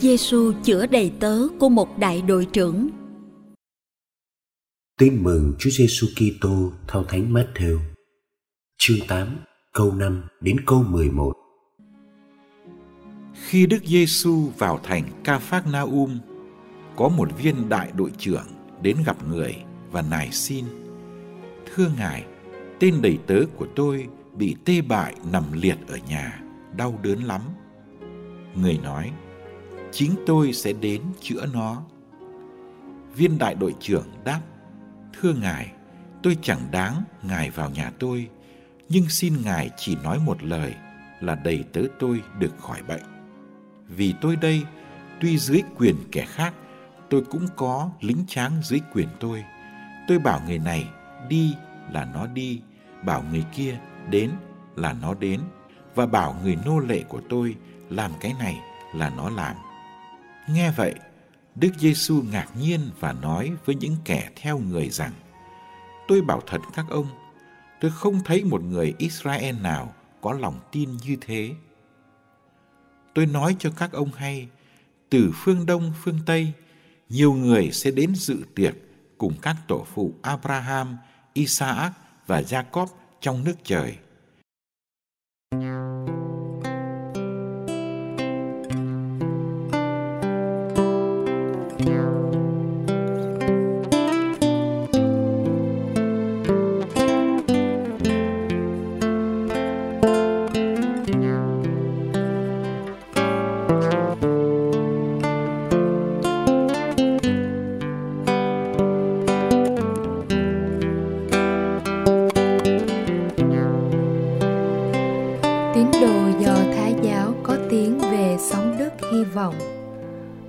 Giêsu chữa đầy tớ của một đại đội trưởng. Tin mừng Chúa Giêsu Kitô theo Thánh Matthew. Chương 8, câu 5 đến câu 11. Khi Đức Giêsu vào thành Ca Phác Na Um, có một viên đại đội trưởng đến gặp người và nài xin: "Thưa ngài, tên đầy tớ của tôi bị tê bại nằm liệt ở nhà, đau đớn lắm." Người nói: chính tôi sẽ đến chữa nó. Viên đại đội trưởng đáp, thưa ngài, tôi chẳng đáng ngài vào nhà tôi, nhưng xin ngài chỉ nói một lời là đầy tớ tôi được khỏi bệnh. Vì tôi đây, tuy dưới quyền kẻ khác, tôi cũng có lính tráng dưới quyền tôi. Tôi bảo người này đi là nó đi, bảo người kia đến là nó đến, và bảo người nô lệ của tôi làm cái này là nó làm Nghe vậy, Đức Giêsu ngạc nhiên và nói với những kẻ theo người rằng: Tôi bảo thật các ông, tôi không thấy một người Israel nào có lòng tin như thế. Tôi nói cho các ông hay, từ phương Đông phương Tây, nhiều người sẽ đến dự tiệc cùng các tổ phụ Abraham, Isaac và Jacob trong nước trời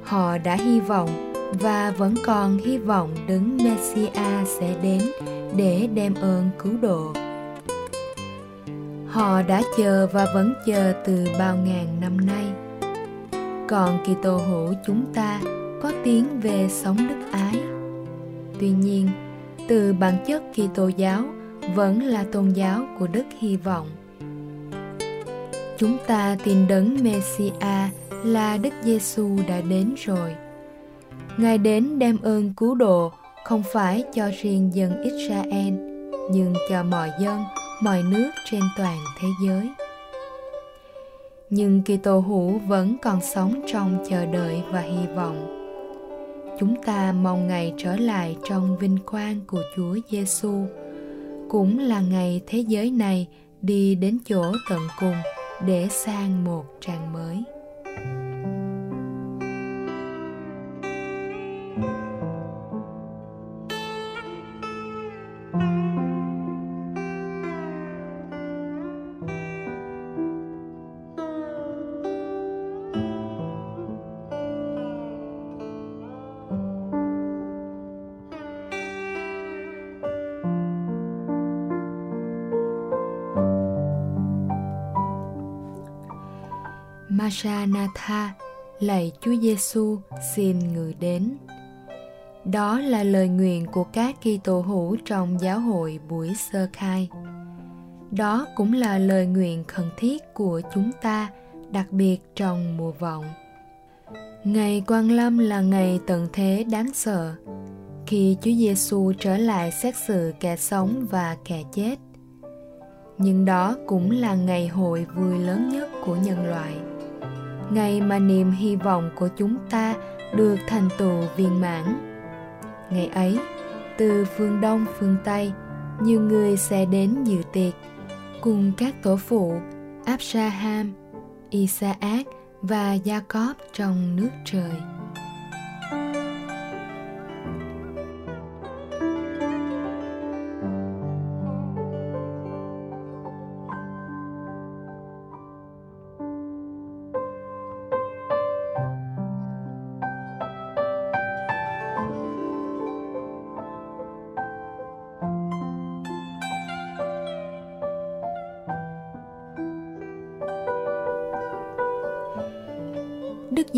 Họ đã hy vọng và vẫn còn hy vọng đấng Messia sẽ đến để đem ơn cứu độ. Họ đã chờ và vẫn chờ từ bao ngàn năm nay. Còn Kitô hữu chúng ta có tiếng về sống đức ái. Tuy nhiên, từ bản chất Kitô giáo vẫn là tôn giáo của đức hy vọng. Chúng ta tin đấng Messia là Đức Giêsu đã đến rồi. Ngài đến đem ơn cứu độ không phải cho riêng dân Israel, nhưng cho mọi dân, mọi nước trên toàn thế giới. Nhưng Kitô hữu vẫn còn sống trong chờ đợi và hy vọng. Chúng ta mong ngày trở lại trong vinh quang của Chúa Giêsu, cũng là ngày thế giới này đi đến chỗ tận cùng để sang một trang mới. Maranatha, lạy Chúa Giêsu, xin người đến. Đó là lời nguyện của các Kitô hữu trong giáo hội buổi sơ khai. Đó cũng là lời nguyện khẩn thiết của chúng ta, đặc biệt trong mùa vọng. Ngày Quang Lâm là ngày tận thế đáng sợ, khi Chúa Giêsu trở lại xét xử kẻ sống và kẻ chết. Nhưng đó cũng là ngày hội vui lớn nhất của nhân loại. Ngày mà niềm hy vọng của chúng ta được thành tựu viên mãn. Ngày ấy, từ phương Đông phương Tây, nhiều người sẽ đến dự tiệc cùng các tổ phụ Abraham, Isaac và Jacob trong nước trời.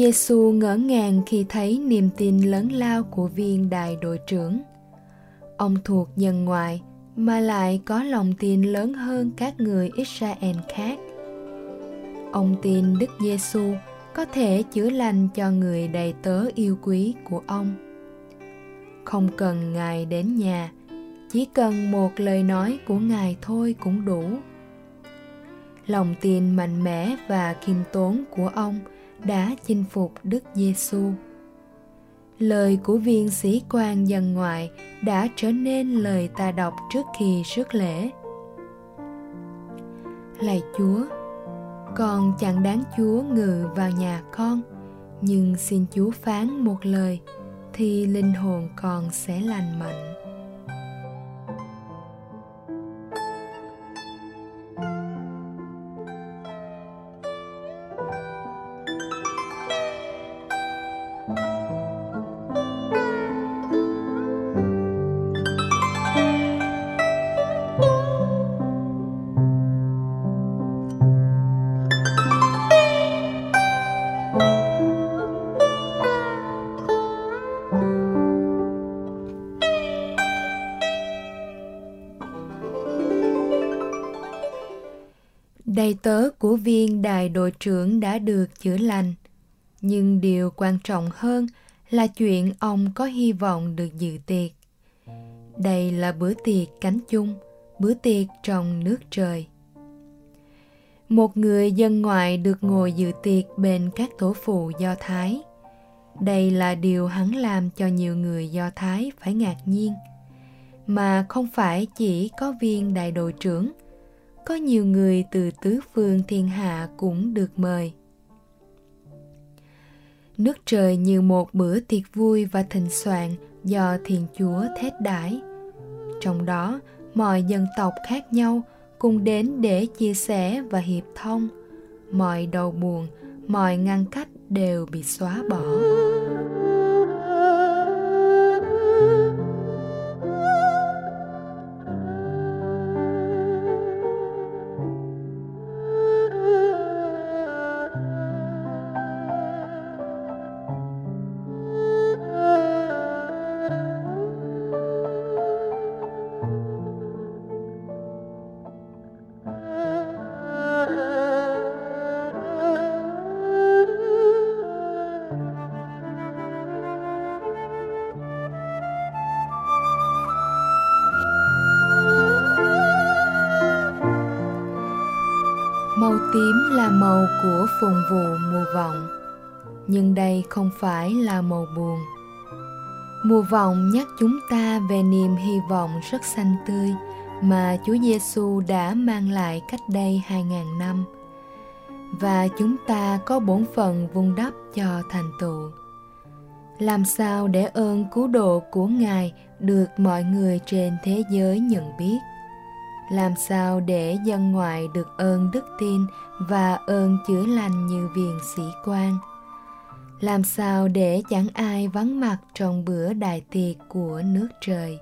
Giêsu ngỡ ngàng khi thấy niềm tin lớn lao của viên đại đội trưởng. Ông thuộc dân ngoại mà lại có lòng tin lớn hơn các người Israel khác. Ông tin Đức Giêsu có thể chữa lành cho người đầy tớ yêu quý của ông. Không cần Ngài đến nhà, chỉ cần một lời nói của Ngài thôi cũng đủ. Lòng tin mạnh mẽ và khiêm tốn của ông – đã chinh phục Đức Giêsu. Lời của viên sĩ quan dân ngoại đã trở nên lời ta đọc trước khi rước lễ. Lạy Chúa, con chẳng đáng Chúa ngự vào nhà con, nhưng xin Chúa phán một lời thì linh hồn con sẽ lành mạnh. Tớ của viên đại đội trưởng đã được chữa lành. Nhưng điều quan trọng hơn là chuyện ông có hy vọng được dự tiệc. Đây là bữa tiệc cánh chung, bữa tiệc trong nước trời. Một người dân ngoại được ngồi dự tiệc bên các tổ phụ do thái. Đây là điều hắn làm cho nhiều người do thái phải ngạc nhiên. Mà không phải chỉ có viên đại đội trưởng có nhiều người từ tứ phương thiên hạ cũng được mời. Nước trời như một bữa tiệc vui và thịnh soạn do thiên chúa thét đãi. Trong đó, mọi dân tộc khác nhau cùng đến để chia sẻ và hiệp thông. Mọi đau buồn, mọi ngăn cách đều bị xóa bỏ. Phồn vụ mùa vọng, nhưng đây không phải là màu buồn. Mùa vọng nhắc chúng ta về niềm hy vọng rất xanh tươi mà Chúa Giêsu đã mang lại cách đây 2.000 năm. Và chúng ta có bổn phận vun đắp cho thành tựu. Làm sao để ơn cứu độ của Ngài được mọi người trên thế giới nhận biết? Làm sao để dân ngoại được ơn đức tin và ơn chữa lành như viên sĩ quan làm sao để chẳng ai vắng mặt trong bữa đại tiệc của nước trời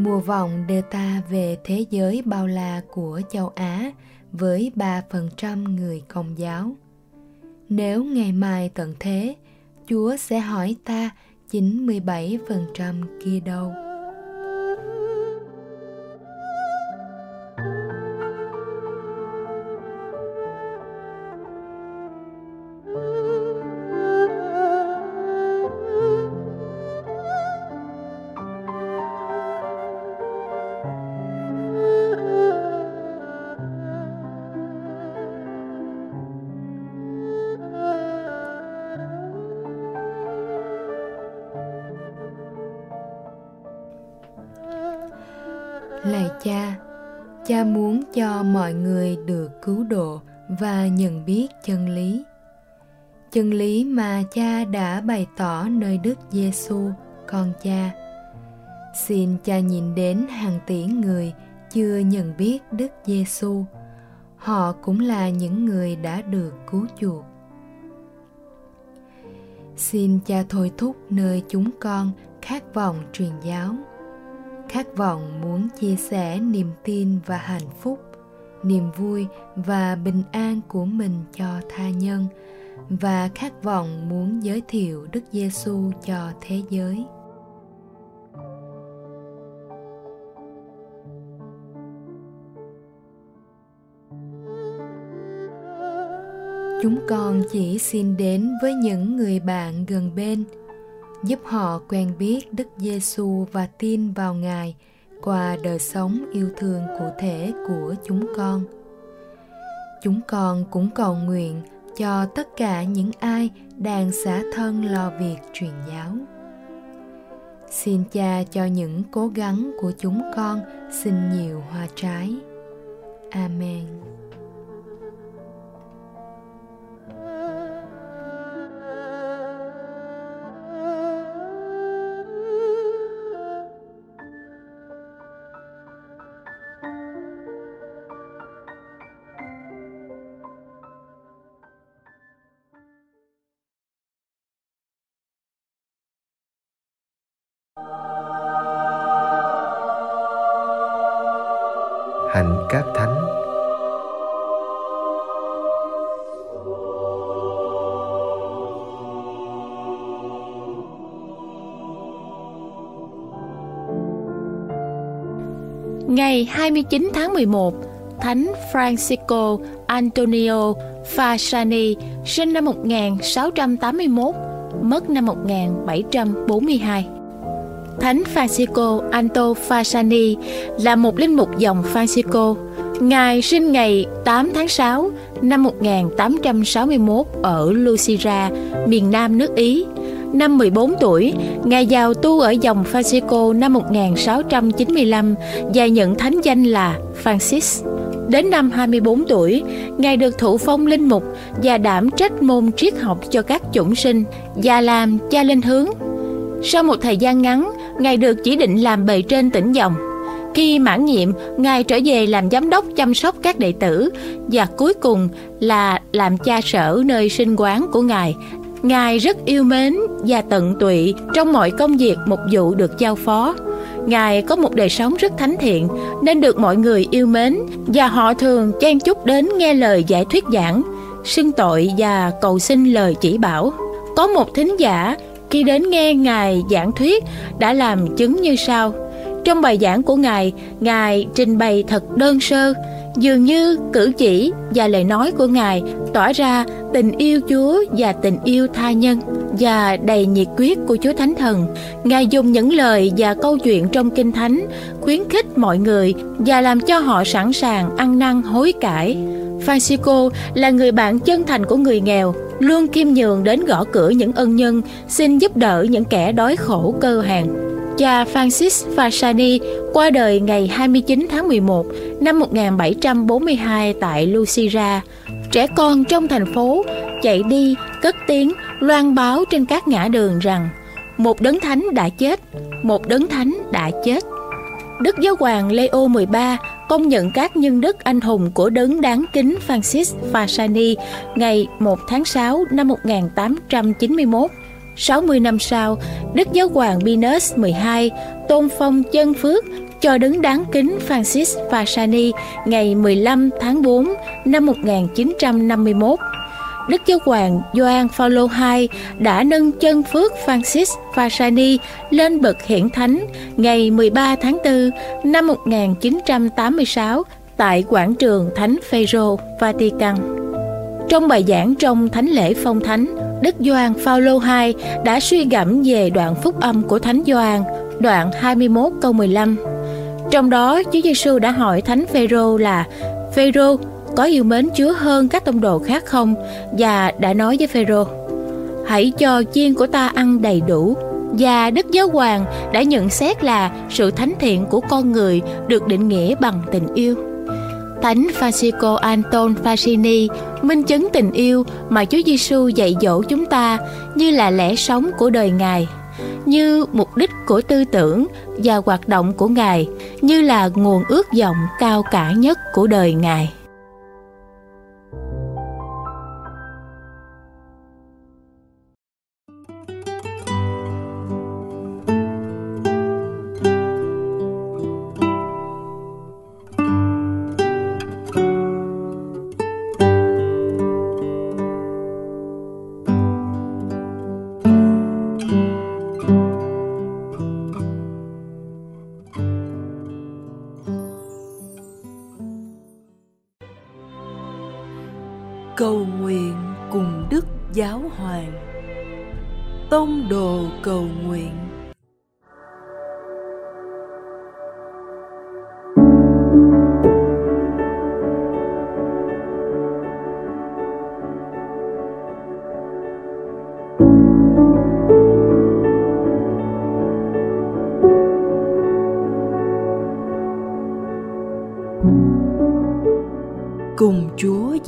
mùa vọng đưa ta về thế giới bao la của châu Á với 3% người công giáo. nếu ngày mai tận thế, Chúa sẽ hỏi ta 97% kia đâu. Nhận biết chân lý. Chân lý mà cha đã bày tỏ nơi Đức Giêsu, con cha. Xin cha nhìn đến hàng tỷ người chưa nhận biết Đức Giêsu. Họ cũng là những người đã được cứu chuộc. Xin cha thôi thúc nơi chúng con khát vọng truyền giáo khát vọng muốn chia sẻ niềm tin và hạnh phúc niềm vui và bình an của mình cho tha nhân và khát vọng muốn giới thiệu Đức Giêsu cho thế giới. Chúng con chỉ xin đến với những người bạn gần bên – giúp họ quen biết Đức Giêsu và tin vào Ngài qua đời sống yêu thương cụ thể của chúng con. Chúng con cũng cầu nguyện cho tất cả những ai đang xả thân lo việc truyền giáo. Xin Cha cho những cố gắng của chúng con xin nhiều hoa trái. Amen. Hạnh các thánh Ngày 29 tháng 11, Thánh Francisco Antonio Fasani sinh năm 1681, mất năm 1742. Thánh Francisco Anto Fasani là một linh mục dòng Francisco. Ngài sinh ngày 8 tháng 6 năm 1861 ở Lucira, miền Nam nước Ý. Năm 14 tuổi, Ngài vào tu ở dòng Francisco năm 1695 và nhận thánh danh là Francis. Đến năm 24 tuổi, Ngài được thụ phong linh mục và đảm trách môn triết học cho các chủng sinh và làm cha linh hướng. Sau một thời gian ngắn, Ngài được chỉ định làm bề trên tỉnh dòng. Khi mãn nhiệm, Ngài trở về làm giám đốc chăm sóc các đệ tử và cuối cùng là làm cha sở nơi sinh quán của Ngài. Ngài rất yêu mến và tận tụy trong mọi công việc mục vụ được giao phó. Ngài có một đời sống rất thánh thiện nên được mọi người yêu mến và họ thường chen chúc đến nghe lời giải thuyết giảng, xưng tội và cầu xin lời chỉ bảo. Có một thính giả khi đến nghe Ngài giảng thuyết đã làm chứng như sau. Trong bài giảng của Ngài, Ngài trình bày thật đơn sơ, dường như cử chỉ và lời nói của Ngài tỏ ra tình yêu Chúa và tình yêu tha nhân và đầy nhiệt quyết của Chúa Thánh Thần. Ngài dùng những lời và câu chuyện trong Kinh Thánh khuyến khích mọi người và làm cho họ sẵn sàng ăn năn hối cải. Francisco là người bạn chân thành của người nghèo, luôn khiêm nhường đến gõ cửa những ân nhân, xin giúp đỡ những kẻ đói khổ cơ hàng. Cha Francis Fasani qua đời ngày 29 tháng 11 năm 1742 tại Lucira. Trẻ con trong thành phố chạy đi, cất tiếng, loan báo trên các ngã đường rằng một đấng thánh đã chết, một đấng thánh đã chết. Đức Giáo hoàng Leo 13 công nhận các nhân đức anh hùng của đấng đáng kính Francis Fasani ngày 1 tháng 6 năm 1891. 60 năm sau, Đức Giáo hoàng Pius XII tôn phong chân phước cho đấng đáng kính Francis Fasani ngày 15 tháng 4 năm 1951. Đức Giáo Hoàng Gioan Phaolô II đã nâng chân phước Francis Fasani lên bậc hiển thánh ngày 13 tháng 4 năm 1986 tại quảng trường Thánh Phêrô, Vatican. Trong bài giảng trong thánh lễ phong thánh, Đức Gioan Phaolô II đã suy gẫm về đoạn phúc âm của Thánh Gioan, đoạn 21 câu 15. Trong đó, Chúa Giêsu đã hỏi Thánh Phêrô là: "Phêrô, có yêu mến Chúa hơn các tông đồ khác không?" và đã nói với Phêrô: "Hãy cho chiên của ta ăn đầy đủ." Và Đức Giáo Hoàng đã nhận xét là sự thánh thiện của con người được định nghĩa bằng tình yêu. Thánh Francisco Anton Fasini minh chứng tình yêu mà Chúa Giêsu dạy dỗ chúng ta như là lẽ sống của đời Ngài, như mục đích của tư tưởng và hoạt động của Ngài, như là nguồn ước vọng cao cả nhất của đời Ngài.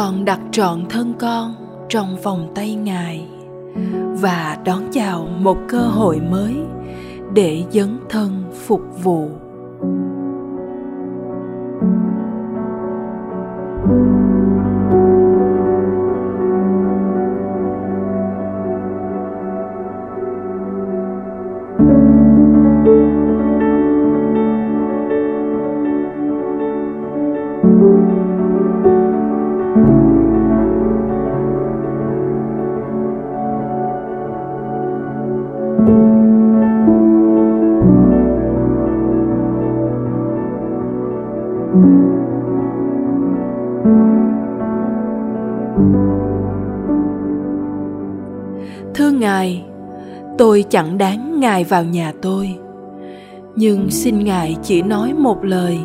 Con đặt trọn thân con trong vòng tay Ngài và đón chào một cơ hội mới để dấn thân phục vụ. Chẳng đáng Ngài vào nhà tôi. Nhưng xin Ngài chỉ nói một lời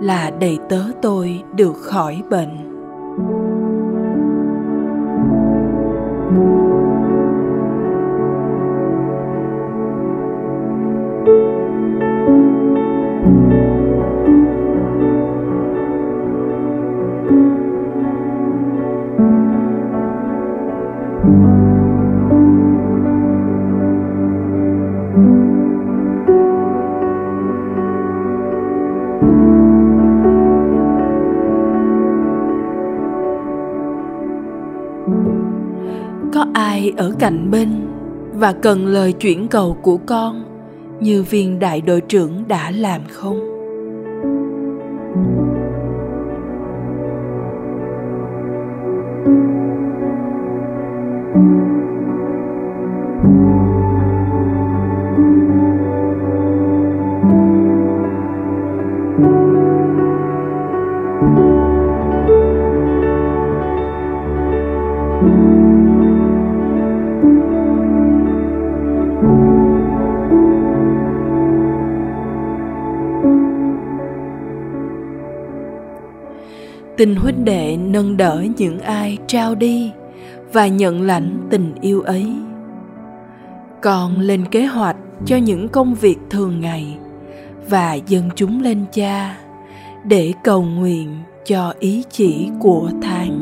là đầy tớ tôi được khỏi bệnh. Và cần lời chuyển cầu của con, như viên đại đội trưởng đã làm không? Tình huynh đệ nâng đỡ những ai trao đi và nhận lãnh tình yêu ấy. Còn lên kế hoạch cho những công việc thường ngày và dâng chúng lên cha để cầu nguyện cho ý chỉ của tháng